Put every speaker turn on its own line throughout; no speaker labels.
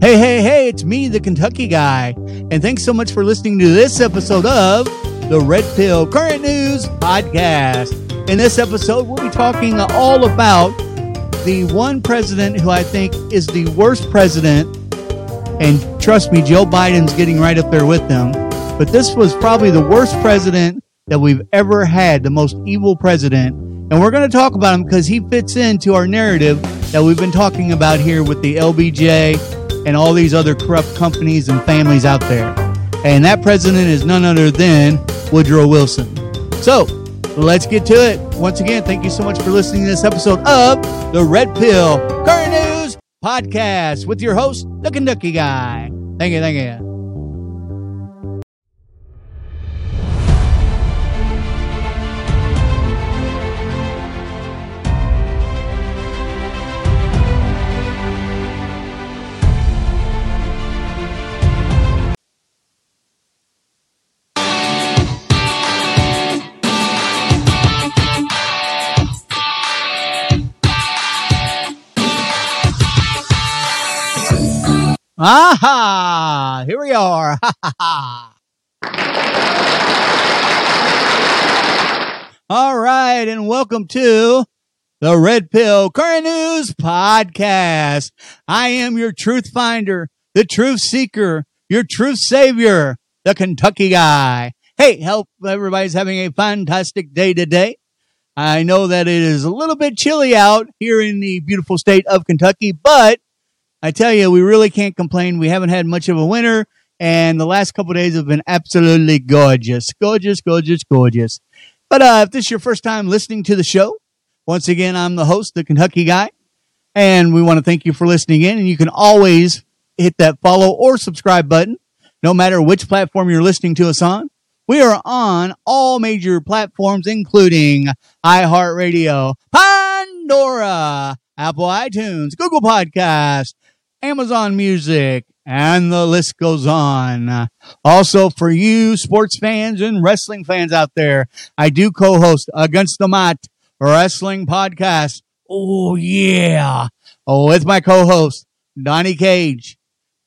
Hey, hey, hey, it's me, the Kentucky guy. And thanks so much for listening to this episode of the Red Pill Current News Podcast. In this episode, we'll be talking all about the one president who I think is the worst president. And trust me, Joe Biden's getting right up there with them. But this was probably the worst president that we've ever had, the most evil president. And we're going to talk about him because he fits into our narrative that we've been talking about here with the LBJ and all these other corrupt companies and families out there. And that president is none other than Woodrow Wilson. So let's get to it. Once again, thank you so much for listening to this episode of the Red Pill Current News Podcast with your host, the Kentucky Guy. Thank you, thank you. Aha! Here we are. All right, and welcome to the Red Pill Current News Podcast. I am your truth finder, the truth seeker, your truth savior, the Kentucky guy. Hey, hope everybody's having a fantastic day today. I know that it is a little bit chilly out here in the beautiful state of Kentucky, but I tell you, we really can't complain. We haven't had much of a winter, and the last couple days have been absolutely gorgeous, gorgeous, gorgeous, gorgeous. But uh, if this is your first time listening to the show, once again, I'm the host, the Kentucky guy, and we want to thank you for listening in. And you can always hit that follow or subscribe button, no matter which platform you're listening to us on. We are on all major platforms, including iHeartRadio, Pandora, Apple iTunes, Google Podcast, Amazon Music, and the list goes on. Also, for you sports fans and wrestling fans out there, I do co host Against the Mat Wrestling Podcast. Oh, yeah. With my co host, Donnie Cage.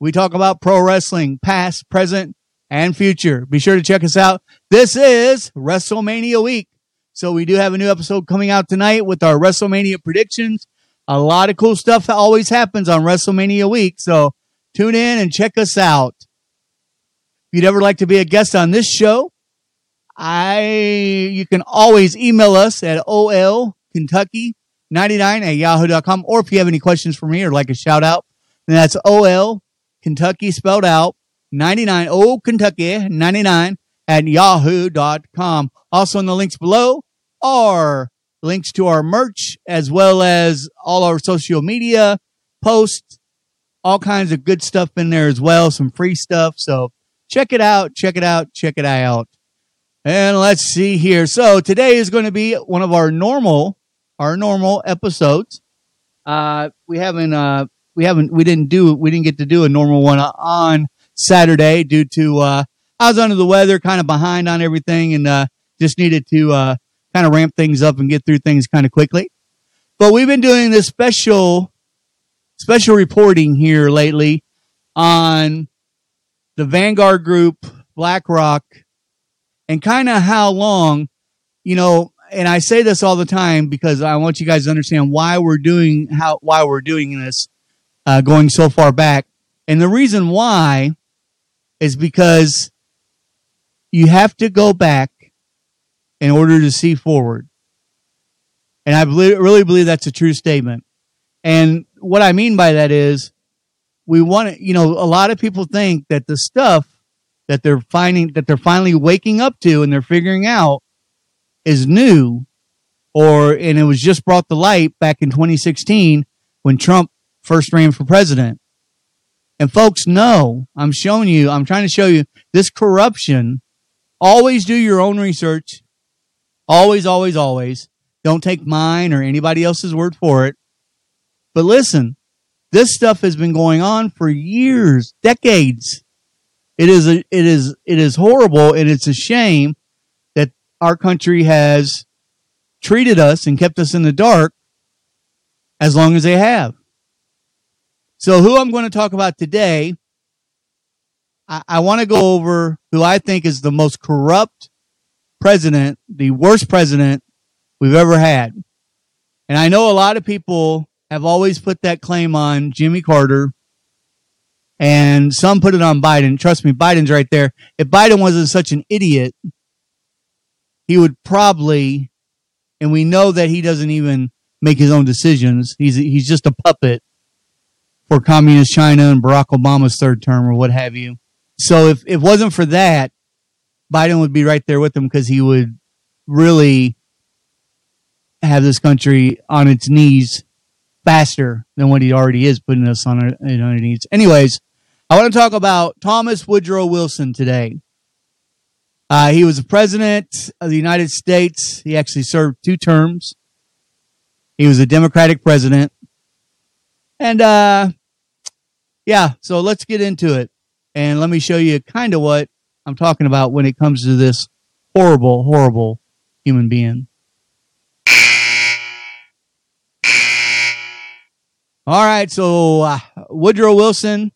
We talk about pro wrestling, past, present, and future. Be sure to check us out. This is WrestleMania week. So we do have a new episode coming out tonight with our WrestleMania predictions a lot of cool stuff that always happens on WrestleMania week. So tune in and check us out. If you'd ever like to be a guest on this show, I you can always email us at olkentucky99 at yahoo.com. Or if you have any questions for me or like a shout out, then that's OL Kentucky spelled out 99 O Kentucky 99 at yahoo.com. Also in the links below are links to our merch as well as all our social media posts, all kinds of good stuff in there as well, some free stuff. So check it out, check it out, check it out. And let's see here. So today is going to be one of our normal, our normal episodes. Uh, we haven't, uh, we haven't, we didn't do, we didn't get to do a normal one on Saturday due to, uh, I was under the weather, kind of behind on everything and, uh, just needed to, uh, kind of ramp things up and get through things kind of quickly. But we've been doing this special, special reporting here lately on the Vanguard Group, BlackRock, and kind of how long, you know, and I say this all the time because I want you guys to understand why we're doing how why we're doing this, uh, going so far back, and the reason why is because you have to go back in order to see forward. And I believe, really believe that's a true statement. And what I mean by that is we want to, you know, a lot of people think that the stuff that they're finding, that they're finally waking up to and they're figuring out is new or, and it was just brought to light back in 2016 when Trump first ran for president. And folks know, I'm showing you, I'm trying to show you this corruption. Always do your own research. Always, always, always. Don't take mine or anybody else's word for it. But listen, this stuff has been going on for years, decades. It is a, it is it is horrible and it's a shame that our country has treated us and kept us in the dark as long as they have. So who I'm going to talk about today, I, I want to go over who I think is the most corrupt president, the worst president we've ever had. And I know a lot of people have always put that claim on Jimmy Carter and some put it on Biden. Trust me, Biden's right there. If Biden wasn't such an idiot, he would probably, and we know that he doesn't even make his own decisions. He's he's just a puppet for communist China and Barack Obama's third term or what have you. So if, if it wasn't for that, Biden would be right there with him because he would really have this country on its knees faster than what he already is putting us on our, on our knees. Anyways, I want to talk about Thomas Woodrow Wilson today. Uh, he was the president of the United States. He actually served two terms. He was a Democratic president. And, uh, yeah, so let's get into it. And let me show you kind of what I'm talking about when it comes to this horrible, horrible human being. All right, so uh, Woodrow Wilson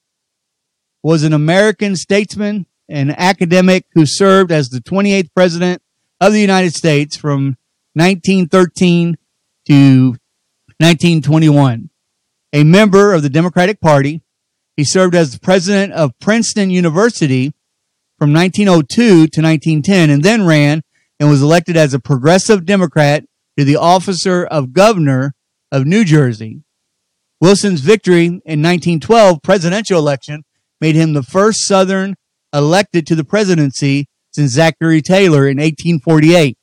was an American statesman and academic who served as the 28th president of the United States from 1913 to 1921. A member of the Democratic Party, he served as the president of Princeton University from 1902 to 1910 and then ran and was elected as a progressive Democrat to the officer of governor of New Jersey. Wilson's victory in 1912 presidential election made him the first Southern elected to the presidency since Zachary Taylor in 1848.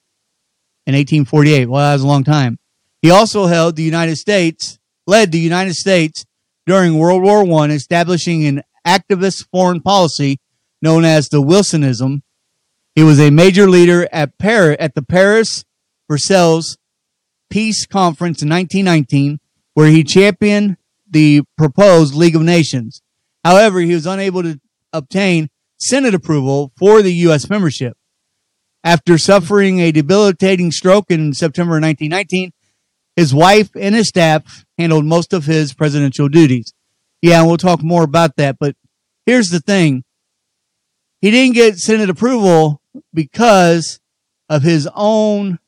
In 1848, well, that was a long time. He also held the United States, led the United States during World War I, establishing an activist foreign policy known as the Wilsonism. He was a major leader at Paris, at the Paris Versailles Peace Conference in 1919, where he championed the proposed League of Nations. However, he was unable to obtain Senate approval for the U.S. membership. After suffering a debilitating stroke in September 1919, his wife and his staff handled most of his presidential duties. Yeah, and we'll talk more about that. But here's the thing. He didn't get Senate approval because of his own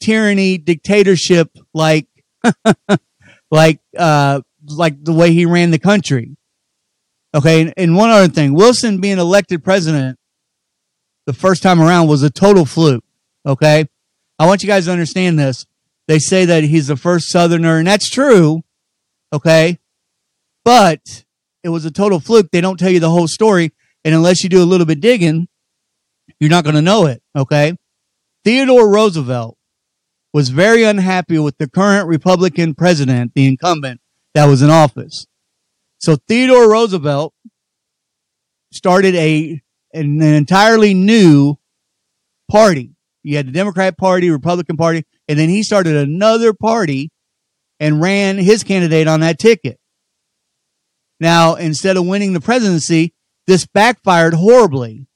tyranny, dictatorship, like, like, uh, like the way he ran the country. Okay. And one other thing, Wilson being elected president the first time around was a total fluke. Okay. I want you guys to understand this. They say that he's the first Southerner, and that's true. Okay. But it was a total fluke. They don't tell you the whole story. And unless you do a little bit digging, you're not going to know it. Okay. Theodore Roosevelt was very unhappy with the current Republican president, the incumbent that was in office. So Theodore Roosevelt started a an, entirely new party. You had the Democrat Party, Republican Party, and then he started another party and ran his candidate on that ticket. Now, instead of winning the presidency, this backfired horribly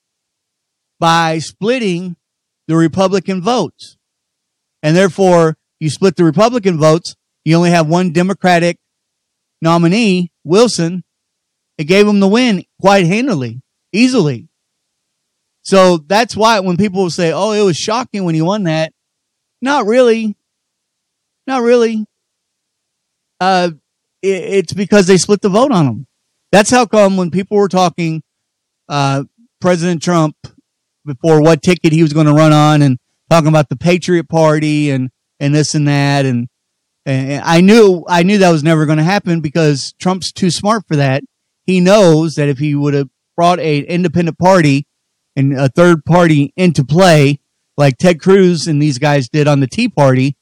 by splitting the Republican votes. And therefore, you split the Republican votes, you only have one Democratic nominee, Wilson, it gave him the win quite handily, easily. So that's why when people say, oh, it was shocking when he won that, not really. Not really. Uh, it, it's because they split the vote on him. That's how come when people were talking, uh, President Trump before what ticket he was going to run on and talking about the Patriot Party and, and this and that and and I knew, I knew that was never going to happen because Trump's too smart for that. He knows that if he would have brought an independent party and a third party into play, like Ted Cruz and these guys did on the Tea Party,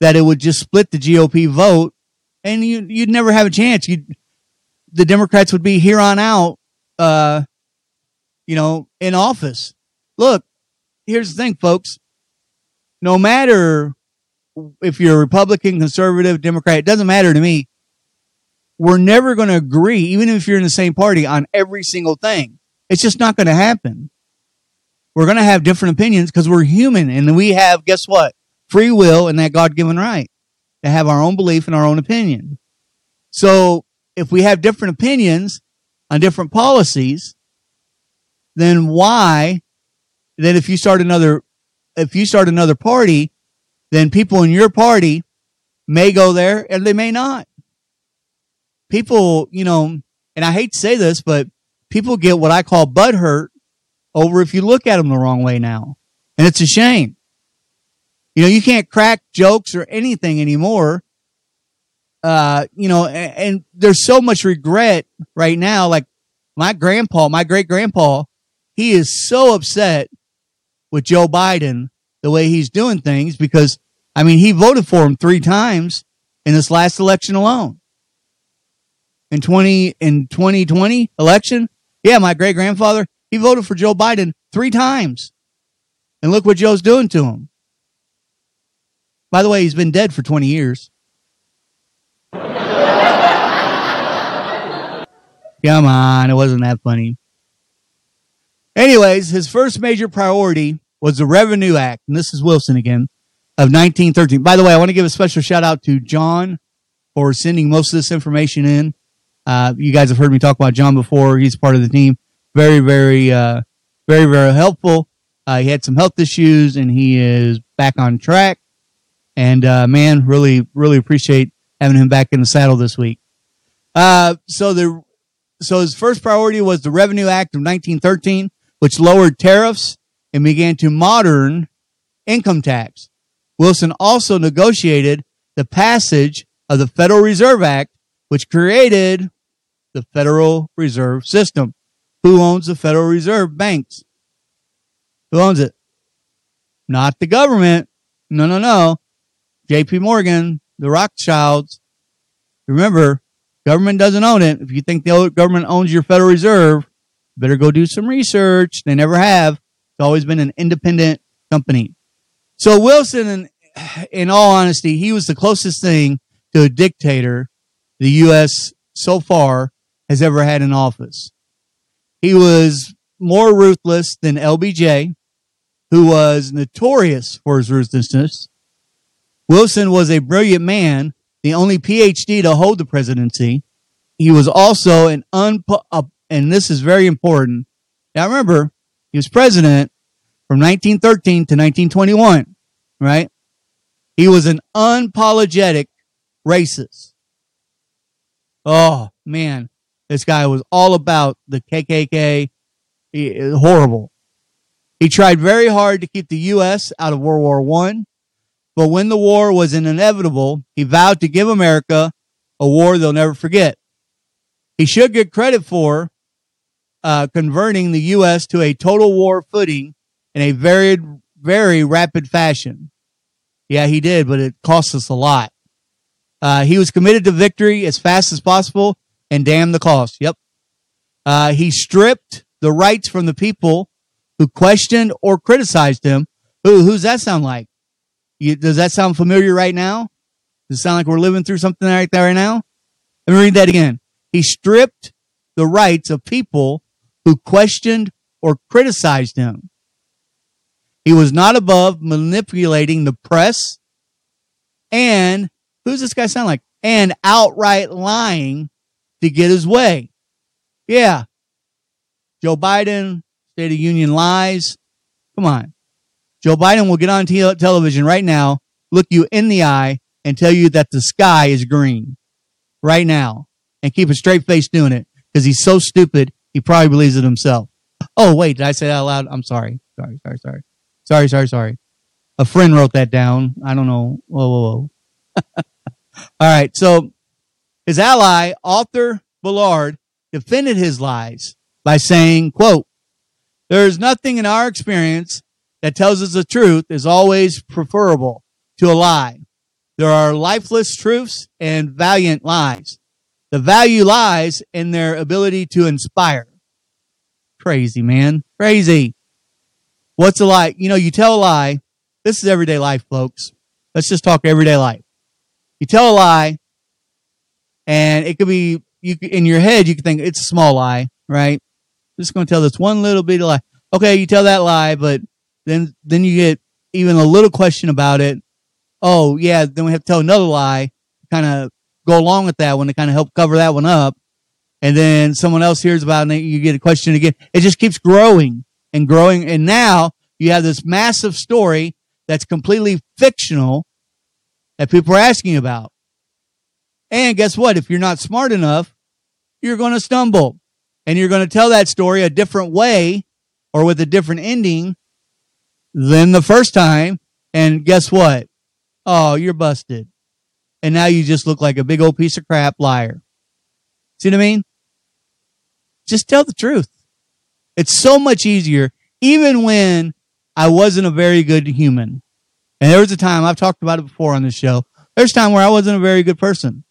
that it would just split the GOP vote and you, you'd never have a chance. You, the Democrats would be here on out, uh, you know, in office. Look, here's the thing, folks. No matter if you're a Republican, conservative, Democrat, it doesn't matter to me. We're never going to agree, even if you're in the same party, on every single thing. It's just not going to happen. We're going to have different opinions because we're human and we have, guess what? Free will and that God given right to have our own belief and our own opinion. So if we have different opinions on different policies, then why, then if you start another, if you start another party, then people in your party may go there and they may not. People, you know, and I hate to say this, but people get what I call butt hurt over if you look at them the wrong way now. And it's a shame. You know, you can't crack jokes or anything anymore. Uh, you know, and, and there's so much regret right now. Like my grandpa, my great grandpa, he is so upset with Joe Biden the way he's doing things because I mean, he voted for him three times in this last election alone. In 20, in 2020 election. Yeah, my great grandfather, he voted for Joe Biden three times. And look what Joe's doing to him. By the way, he's been dead for 20 years. Come on, it wasn't that funny. Anyways, his first major priority was the Revenue Act. And this is Wilson again of 1913. By the way, I want to give a special shout out to John for sending most of this information in. Uh, you guys have heard me talk about John before. He's part of the team. Very, very, uh, very, very helpful. Uh, he had some health issues and he is back on track. And, uh, man, really, really appreciate having him back in the saddle this week. Uh, so the, so his first priority was the Revenue Act of 1913, which lowered tariffs and began to modern income tax. Wilson also negotiated the passage of the Federal Reserve Act, which created the Federal Reserve System. Who owns the Federal Reserve banks? Who owns it? Not the government. No, no, no. JP Morgan, the Rothschilds. Remember, government doesn't own it. If you think the government owns your Federal Reserve, better go do some research. They never have. It's always been an independent company. So Wilson, in, in all honesty, he was the closest thing to a dictator the U.S. so far has ever had in office. He was more ruthless than LBJ, who was notorious for his ruthlessness. Wilson was a brilliant man, the only PhD to hold the presidency. He was also an unpo- uh, and this is very important. Now remember, he was president from 1913 to 1921 right? He was an unapologetic racist. Oh man, this guy was all about the KKK. He, horrible. He tried very hard to keep the U.S. out of World War One, but when the war was inevitable, he vowed to give America a war they'll never forget. He should get credit for uh, converting the U.S. to a total war footing in a very, very rapid fashion. Yeah, he did, but it cost us a lot. Uh, he was committed to victory as fast as possible and damn the cost. Yep. Uh, he stripped the rights from the people who questioned or criticized him. Who, who's that sound like? You, does that sound familiar right now? Does it sound like we're living through something right there right now? Let me read that again. He stripped the rights of people who questioned or criticized him. He was not above manipulating the press and who's this guy sound like? And outright lying to get his way. Yeah. Joe Biden, State of Union lies. Come on. Joe Biden will get on te- television right now, look you in the eye, and tell you that the sky is green right now and keep a straight face doing it because he's so stupid, he probably believes it himself. Oh, wait, did I say that out loud? I'm sorry. Sorry, sorry, sorry. Sorry, sorry, sorry. A friend wrote that down. I don't know. Whoa, whoa, whoa. All right. So his ally, Arthur Bullard, defended his lies by saying, quote, there is nothing in our experience that tells us the truth is always preferable to a lie. There are lifeless truths and valiant lies. The value lies in their ability to inspire. Crazy, man. Crazy. What's a lie? You know, you tell a lie. This is everyday life, folks. Let's just talk everyday life. You tell a lie, and it could be you in your head. You could think it's a small lie, right? I'm just going to tell this one little bit of lie. Okay, you tell that lie, but then then you get even a little question about it. Oh yeah, then we have to tell another lie, kind of go along with that one to kind of help cover that one up. And then someone else hears about it and you get a question again. It just keeps growing and growing. And now you have this massive story that's completely fictional that people are asking about. And guess what? If you're not smart enough, you're going to stumble and you're going to tell that story a different way or with a different ending than the first time. And guess what? Oh, you're busted. And now you just look like a big old piece of crap liar. See what I mean? Just tell the truth. It's so much easier, even when I wasn't a very good human. And there was a time, I've talked about it before on this show. There's a time where I wasn't a very good person.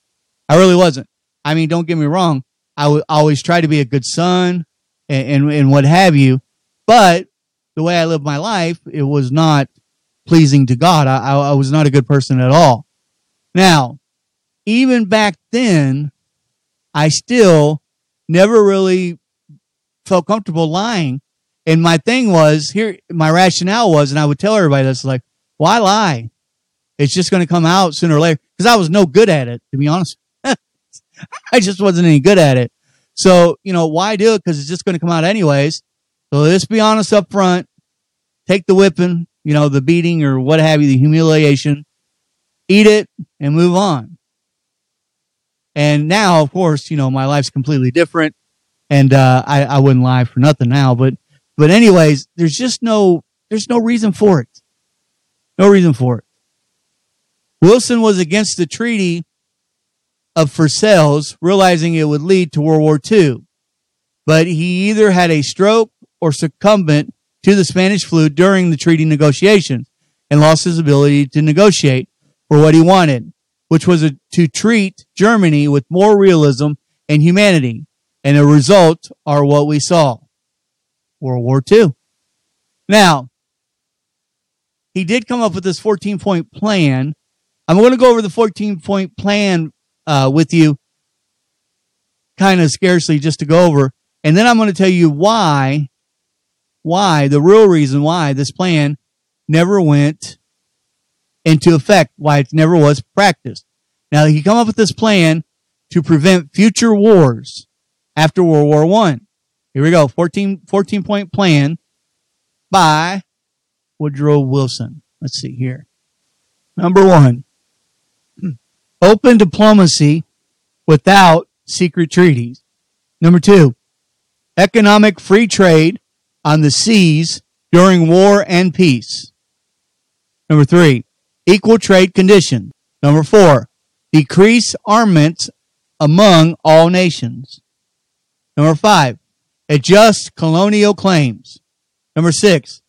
I really wasn't. I mean, don't get me wrong. I would always try to be a good son and, and, and what have you. But the way I lived my life, it was not pleasing to God. I, I, I was not a good person at all. Now, even back then, I still never really felt comfortable lying. And my thing was here, my rationale was, and I would tell everybody this, like, why lie? It's just going to come out sooner or later. Because I was no good at it, to be honest. I just wasn't any good at it. So, you know, why do it? Because it's just going to come out anyways. So let's be honest up front. Take the whipping, you know, the beating or what have you, the humiliation, eat it and move on. And now, of course, you know, my life's completely different and, uh, I, I wouldn't lie for nothing now, but, but anyways, there's just no, there's no reason for it. No reason for it. Wilson was against the treaty of Versailles, realizing it would lead to World War II. But he either had a stroke or succumbed to the Spanish flu during the treaty negotiations and lost his ability to negotiate for what he wanted, which was a, to treat Germany with more realism and humanity. And the result are what we saw. World War II. Now, he did come up with this 14 point plan. I'm going to go over the 14 point plan uh, with you kind of scarcely just to go over. And then I'm going to tell you why, why, the real reason why this plan never went into effect, why it never was practiced. Now, he come up with this plan to prevent future wars after World War One. Here we go. 14, 14 point plan by Woodrow Wilson. Let's see here. Number one, open diplomacy without secret treaties. Number two, economic free trade on the seas during war and peace. Number three, equal trade conditions. Number four, decrease armaments among all nations. Number five, adjust colonial claims. Number six,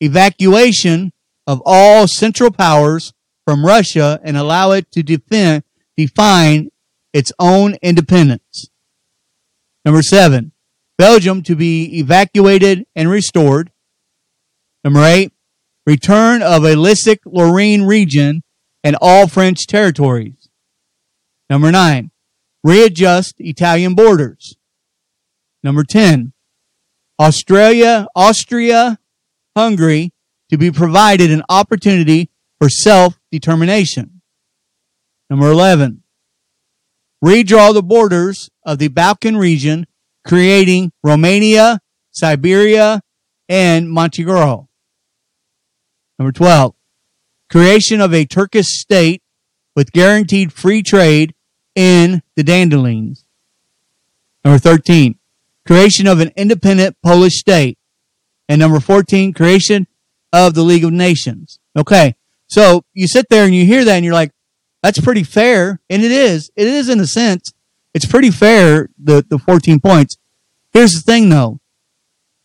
evacuation of all Central Powers from Russia and allow it to defend, define its own independence. Number seven, Belgium to be evacuated and restored. Number eight, return of Alsace Lorraine region and all French territories. Number nine, readjust Italian borders. Number 10, Australia, Austria, Hungary to be provided an opportunity for self-determination. Number 11, redraw the borders of the Balkan region, creating Romania, Siberia, and Montenegro. Number 12, creation of a Turkish state with guaranteed free trade in the Dardanelles. Number 13, creation of an independent Polish state. And number 14, creation of the League of Nations. Okay. So you sit there and you hear that and you're like, that's pretty fair. And it is. It is in a sense. It's pretty fair, the, the 14 points. Here's the thing though.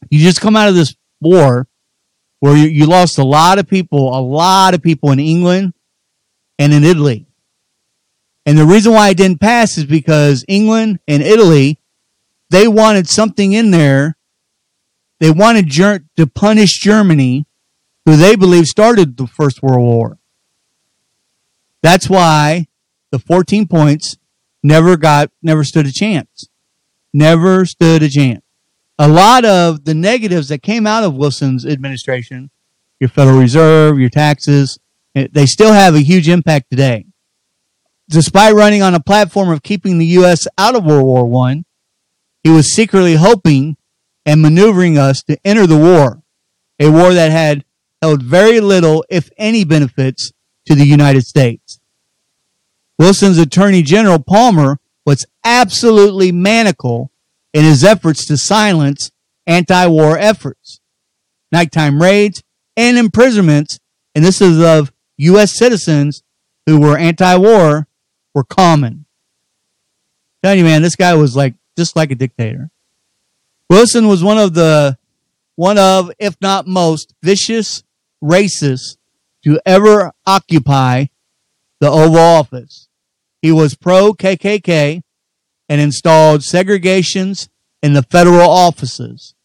You just come out of this war where you, you lost a lot of people, a lot of people in England and in Italy. And the reason why it didn't pass is because England and Italy, they wanted something in there. They wanted ger- to punish Germany who they believe started the First World War. That's why the 14 points never got, never stood a chance. Never stood a chance. A lot of the negatives that came out of Wilson's administration, your Federal Reserve, your taxes, they still have a huge impact today. despite running on a platform of keeping the U.S. out of World War One, he was secretly hoping and maneuvering us to enter the war, a war that had held very little, if any, benefits to the United States. Wilson's Attorney General Palmer was absolutely maniacal in his efforts to silence anti-war efforts, nighttime raids, and imprisonments, and this is of U.S. citizens who were anti-war, were common. I'm telling you, man, this guy was like just like a dictator. Wilson was one of the one of, if not most, vicious racists to ever occupy the Oval Office. He was pro KKK and installed segregations in the federal offices.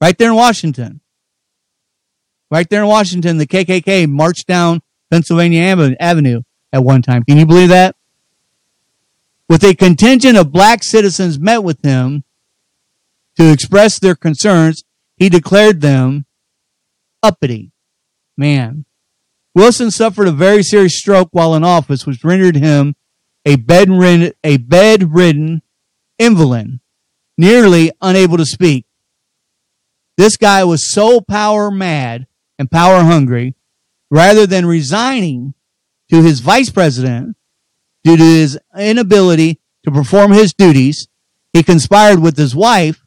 Right there in Washington. Right there in Washington, the KKK marched down Pennsylvania Avenue at one time. Can you believe that? With a contingent of black citizens met with him to express their concerns, he declared them uppity. Man. Wilson suffered a very serious stroke while in office, which rendered him a bedridden, a bedridden invalid, nearly unable to speak. This guy was so power mad and power hungry, rather than resigning to his vice president due to his inability to perform his duties, he conspired with his wife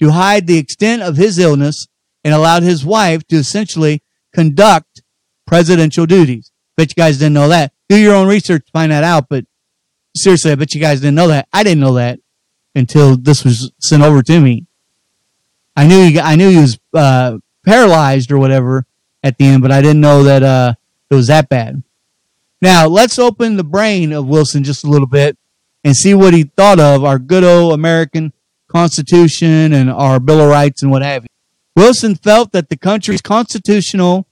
to hide the extent of his illness and allowed his wife to essentially conduct presidential duties. Bet you guys didn't know that. Do your own research find that out, but seriously, I bet you guys didn't know that. I didn't know that until this was sent over to me. I knew he, I knew he was uh, paralyzed or whatever at the end, but I didn't know that uh, it was that bad. Now let's open the brain of Wilson just a little bit and see what he thought of our good old American Constitution and our Bill of Rights and what have you. Wilson felt that the country's constitutional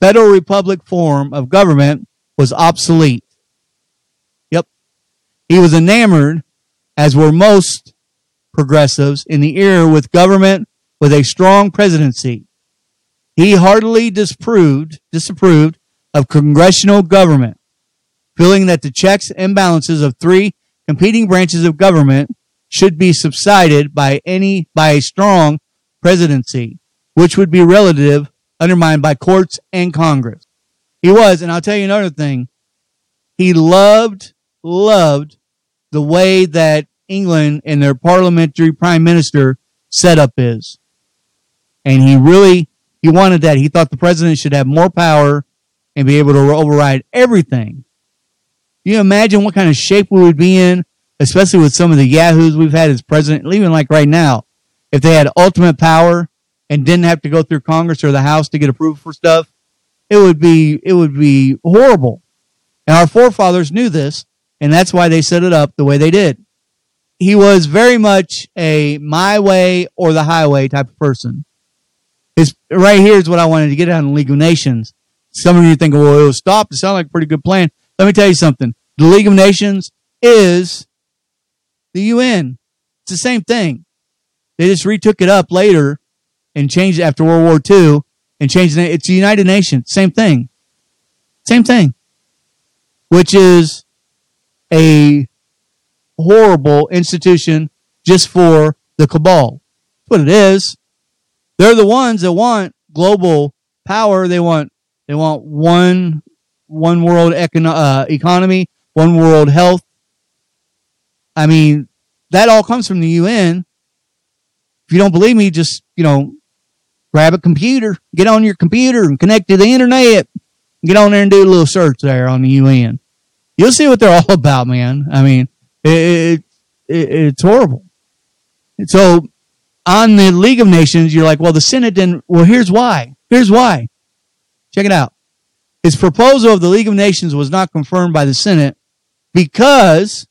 federal republic form of government was obsolete. He was enamored, as were most progressives, in the era with government with a strong presidency. He heartily disproved, disapproved of congressional government, feeling that the checks and balances of three competing branches of government should be subsided by any by a strong presidency, which would be relative undermined by courts and Congress. He was, and I'll tell you another thing. He loved, loved the way that England and their parliamentary prime minister setup is. And he really, he wanted that. He thought the president should have more power and be able to override everything. You imagine what kind of shape we would be in especially with some of the yahoos we've had as president, even like right now, if they had ultimate power and didn't have to go through Congress or the House to get approved for stuff, it would be it would be horrible. And our forefathers knew this, and that's why they set it up the way they did. He was very much a my way or the highway type of person. His right here is what I wanted to get out in League of Nations. Some of you think, well, it was stopped. It sounded like a pretty good plan. Let me tell you something. The League of Nations is the UN. It's the same thing. They just retook it up later and changed it after World War II and changed it. It's the United Nations. Same thing. Same thing. Which is a horrible institution just for the cabal. That's what it is. They're the ones that want global power. They want they want one one world econo- uh, economy, one world health, I mean, that all comes from the UN. If you don't believe me, just, you know, grab a computer, get on your computer and connect to the internet. Get on there and do a little search there on the UN. You'll see what they're all about, man. I mean, it, it, it's horrible. so on the League of Nations, you're like, well, the Senate didn't. Well, here's why. Here's why. Check it out. His proposal of the League of Nations was not confirmed by the Senate because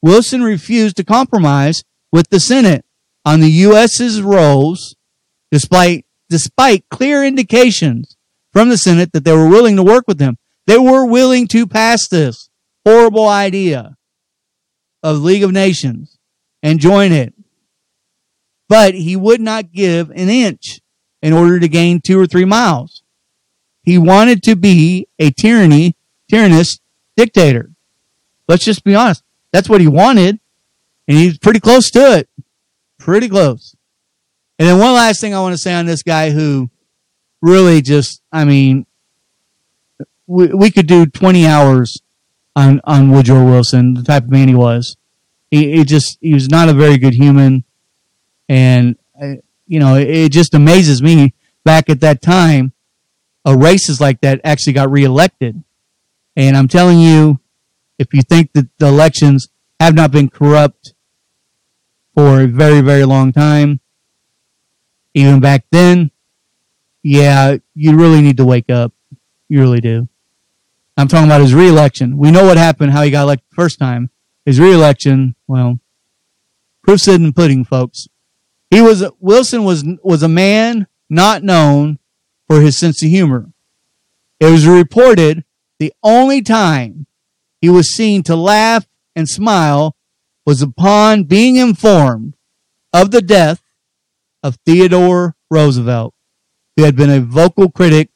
Wilson refused to compromise with the Senate on the U.S.'s roles, despite, despite clear indications from the Senate that they were willing to work with him. They were willing to pass this horrible idea of League of Nations and join it. But he would not give an inch in order to gain two or three miles. He wanted to be a tyranny, tyrannous dictator. Let's just be honest. That's what he wanted. And he's pretty close to it. Pretty close. And then one last thing I want to say on this guy who really just, I mean, we, we could do 20 hours on, on Woodrow Wilson, the type of man he was. He, he just, he was not a very good human. And, uh, you know, it, it just amazes me back at that time, a racist like that actually got reelected. And I'm telling you, if you think that the elections have not been corrupt for a very, very long time, even back then, yeah, you really need to wake up. You really do. I'm talking about his reelection. We know what happened, how he got elected the first time. His reelection, well, proof's in pudding, folks. He was Wilson was was a man not known for his sense of humor. It was reported the only time he was seen to laugh and smile was upon being informed of the death of Theodore Roosevelt, who had been a vocal critic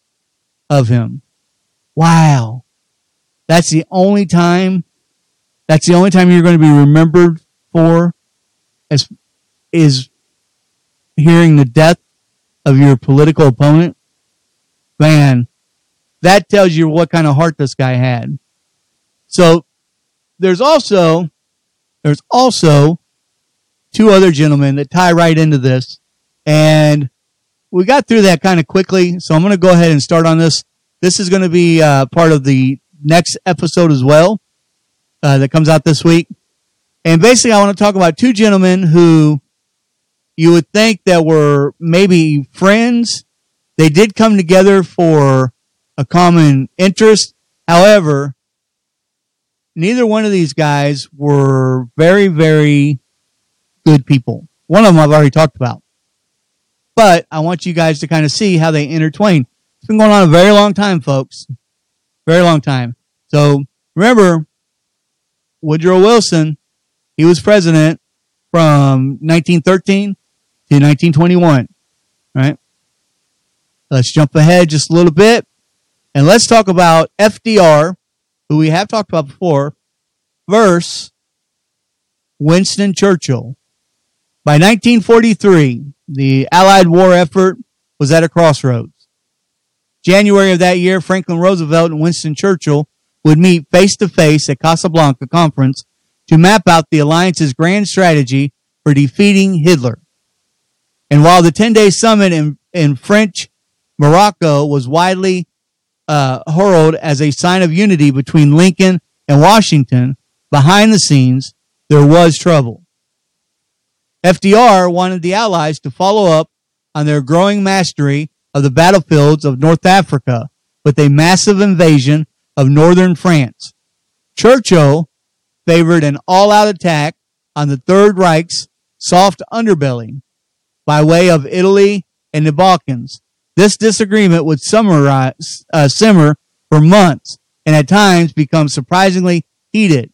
of him. Wow. That's the only time, that's the only time you're going to be remembered for as, is hearing the death of your political opponent. Man, that tells you what kind of heart this guy had. So there's also, there's also two other gentlemen that tie right into this. And we got through that kind of quickly. So I'm going to go ahead and start on this. This is going to be uh, part of the next episode as well uh, that comes out this week. And basically, I want to talk about two gentlemen who you would think that were maybe friends. They did come together for a common interest. However, neither one of these guys were very, very good people. One of them I've already talked about. But I want you guys to kind of see how they intertwine. It's been going on a very long time, folks. Very long time. So remember, Woodrow Wilson, he was president from 1913 to 1921, right? Let's jump ahead just a little bit and let's talk about FDR, who we have talked about before, versus Winston Churchill. By 1943, the Allied war effort was at a crossroads. January of that year, Franklin Roosevelt and Winston Churchill would meet face to face at Casablanca Conference to map out the alliance's grand strategy for defeating Hitler. And while the 10 day summit in, in French Morocco was widely uh, heralded as a sign of unity between Lincoln and Washington, behind the scenes, there was trouble. FDR wanted the Allies to follow up on their growing mastery of the battlefields of North Africa with a massive invasion of northern France. Churchill favored an all-out attack on the Third Reich's soft underbelly by way of Italy and the Balkans. This disagreement would summarize, uh, simmer for months and at times become surprisingly heated.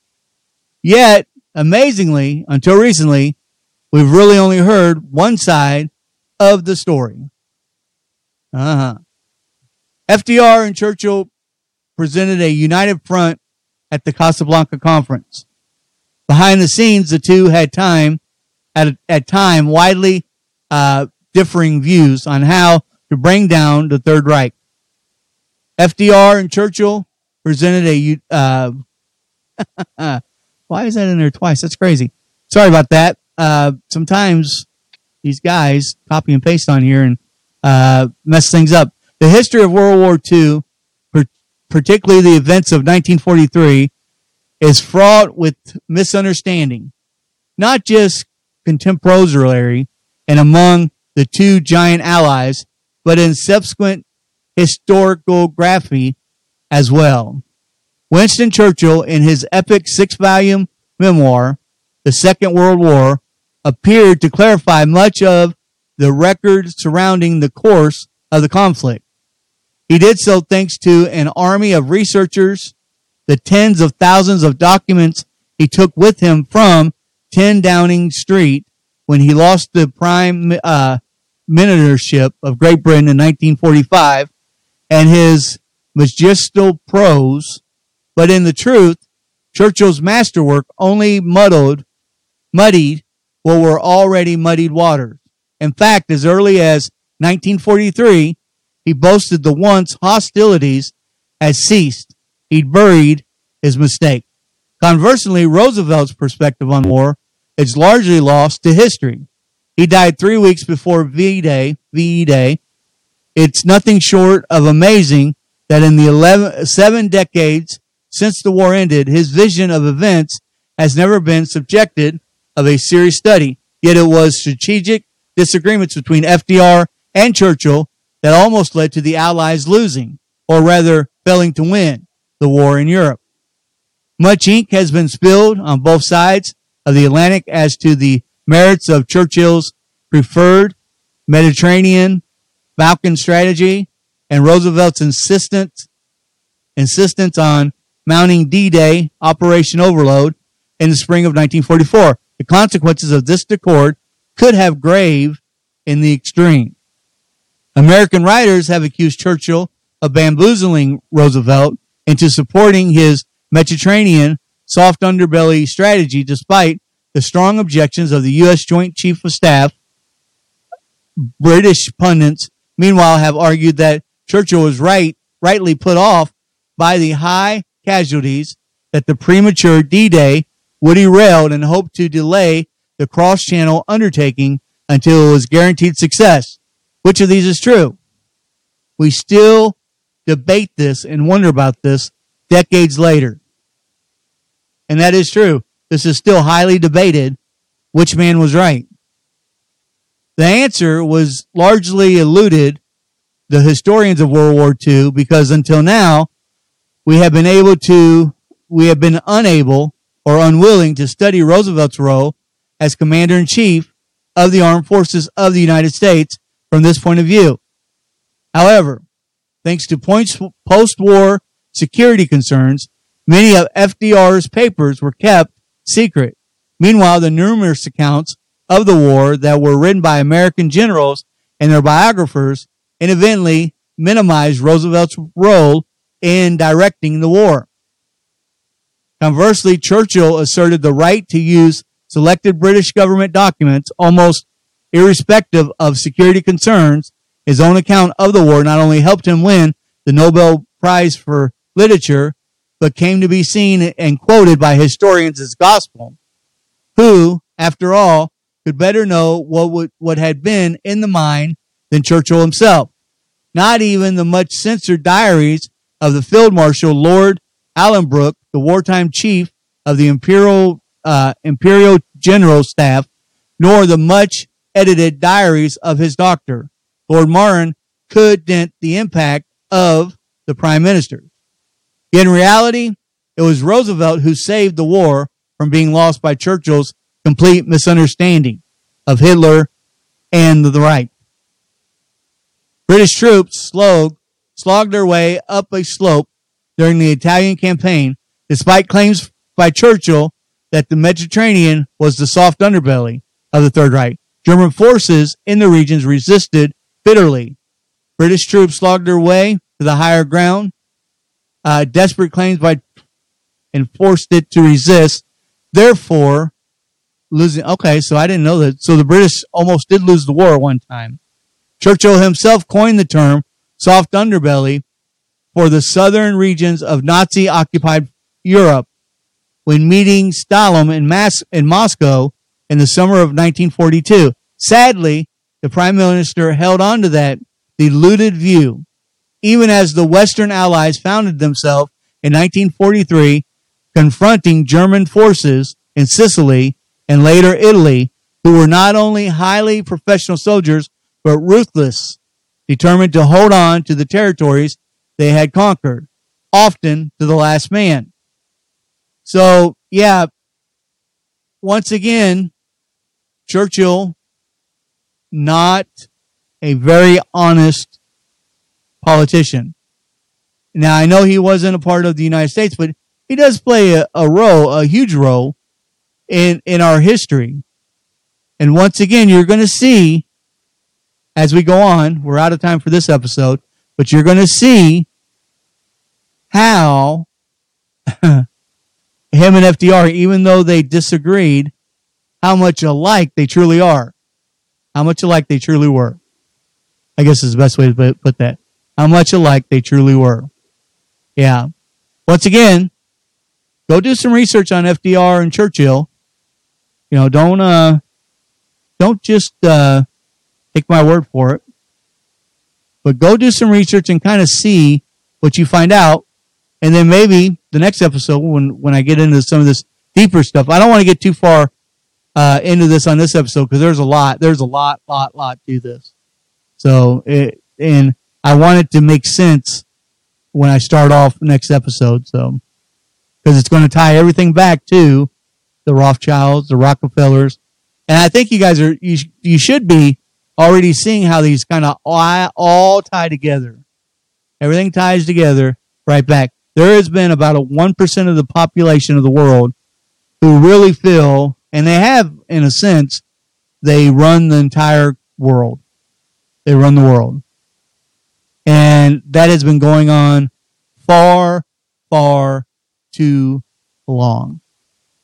Yet, amazingly, until recently, we've really only heard one side of the story. Uh huh. FDR and Churchill presented a united front at the Casablanca conference. Behind the scenes, the two had time at at time widely uh, differing views on how to bring down the Third Reich. FDR and Churchill presented a. Uh, why is that in there twice? That's crazy. Sorry about that uh, sometimes these guys copy and paste on here and uh, mess things up. The history of World War II, particularly the events of 1943, is fraught with misunderstanding, not just contemporary and among the two giant allies, but in subsequent historiography as well. Winston Churchill, in his epic six volume memoir, The Second World War, appeared to clarify much of the record surrounding the course of the conflict. He did so thanks to an army of researchers, the tens of thousands of documents he took with him from 10 Downing Street when he lost the prime uh, ministership of Great Britain in 1945, and his magisterial prose. But in the truth, Churchill's masterwork only muddled, muddied what were already muddied waters. In fact, as early as 1943, he boasted the once hostilities had ceased. He'd buried his mistake. Conversely, Roosevelt's perspective on war is largely lost to history. He died three weeks before V-Day, VE Day. It's nothing short of amazing that in the 11, seven decades since the war ended, his vision of events has never been subjected of a serious study. Yet it was strategic disagreements between FDR and Churchill that almost led to the Allies losing, or rather failing to win, the war in Europe. Much ink has been spilled on both sides of the Atlantic as to the merits of Churchill's preferred Mediterranean Balkan strategy and Roosevelt's insistence, insistence on mounting D-Day Operation Overlord in the spring of 1944. The consequences of this discord could have grave in the extreme. American writers have accused Churchill of bamboozling Roosevelt into supporting his Mediterranean soft underbelly strategy despite the strong objections of the U.S. Joint Chief of Staff. British pundits, meanwhile, have argued that Churchill was right, rightly put off by the high casualties that the premature D-Day would erode and hoped to delay the cross-channel undertaking until it was guaranteed success. Which of these is true? We still debate this and wonder about this decades later. And that is true. This is still highly debated which man was right. The answer was largely eluded the historians of World War II because until now we have been able to we have been unable or unwilling to study Roosevelt's role as commander in chief of the armed forces of the United States from this point of view. However, thanks to post-war security concerns, many of FDR's papers were kept secret. Meanwhile, the numerous accounts of the war that were written by American generals and their biographers inadvertently minimized Roosevelt's role in directing the war. Conversely, Churchill asserted the right to use selected British government documents almost irrespective of security concerns. His own account of the war not only helped him win the Nobel Prize for Literature, but came to be seen and quoted by historians as gospel, who, after all, could better know what would, what had been in the mind than Churchill himself. Not even the much censored diaries of the Field Marshal Lord Alanbrooke, the wartime chief of the Imperial uh, Imperial General Staff, nor the much edited diaries of his doctor, Lord Moran, could dent the impact of the prime minister. In reality, it was Roosevelt who saved the war from being lost by Churchill's complete misunderstanding of Hitler and the right. British troops slogged, slogged their way up a slope during the Italian campaign, despite claims by Churchill that the Mediterranean was the soft underbelly of the Third Reich. German forces in the regions resisted bitterly. British troops slogged their way to the higher ground. Uh, desperate claims by and forced it to resist. Therefore, losing. Okay, so I didn't know that. So the British almost did lose the war one time. Churchill himself coined the term soft underbelly for the southern regions of Nazi occupied Europe when meeting Stalin in, Mas- in Moscow in the summer of 1942. Sadly, the prime minister held on to that deluded view, even as the Western Allies founded themselves in 1943, confronting German forces in Sicily and later Italy, who were not only highly professional soldiers, but ruthless, determined to hold on to the territories they had conquered, often to the last man. So, yeah, once again, Churchill, not a very honest politician. Now, I know he wasn't a part of the United States, but he does play a, a role, a huge role in, in our history. And once again, you're going to see as we go on, we're out of time for this episode, but you're going to see how him and FDR, even though they disagreed, how much alike they truly are. How much alike they truly were. I guess is the best way to put that. How much alike they truly were. Yeah. Once again, go do some research on FDR and Churchill. You know, don't uh don't just uh take my word for it. But go do some research and kind of see what you find out. And then maybe the next episode when when I get into some of this deeper stuff. I don't want to get too far uh, into this on this episode because there's a lot, there's a lot, lot, lot to this. So it, and I want it to make sense when I start off next episode. So because it's going to tie everything back to the Rothschilds, the Rockefellers, and I think you guys are you you should be already seeing how these kind of all, all tie together. Everything ties together right back. There has been about a one percent of the population of the world who really feel and they have, in a sense, they run the entire world. They run the world. And that has been going on far, far too long.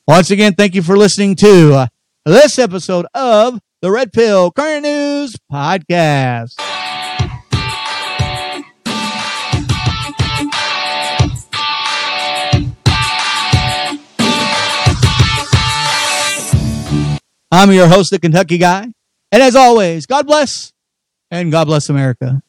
Once again, thank you for listening to uh, this episode of the Red Pill Current News Podcast. I'm your host, the Kentucky Guy. And as always, God bless and God bless America.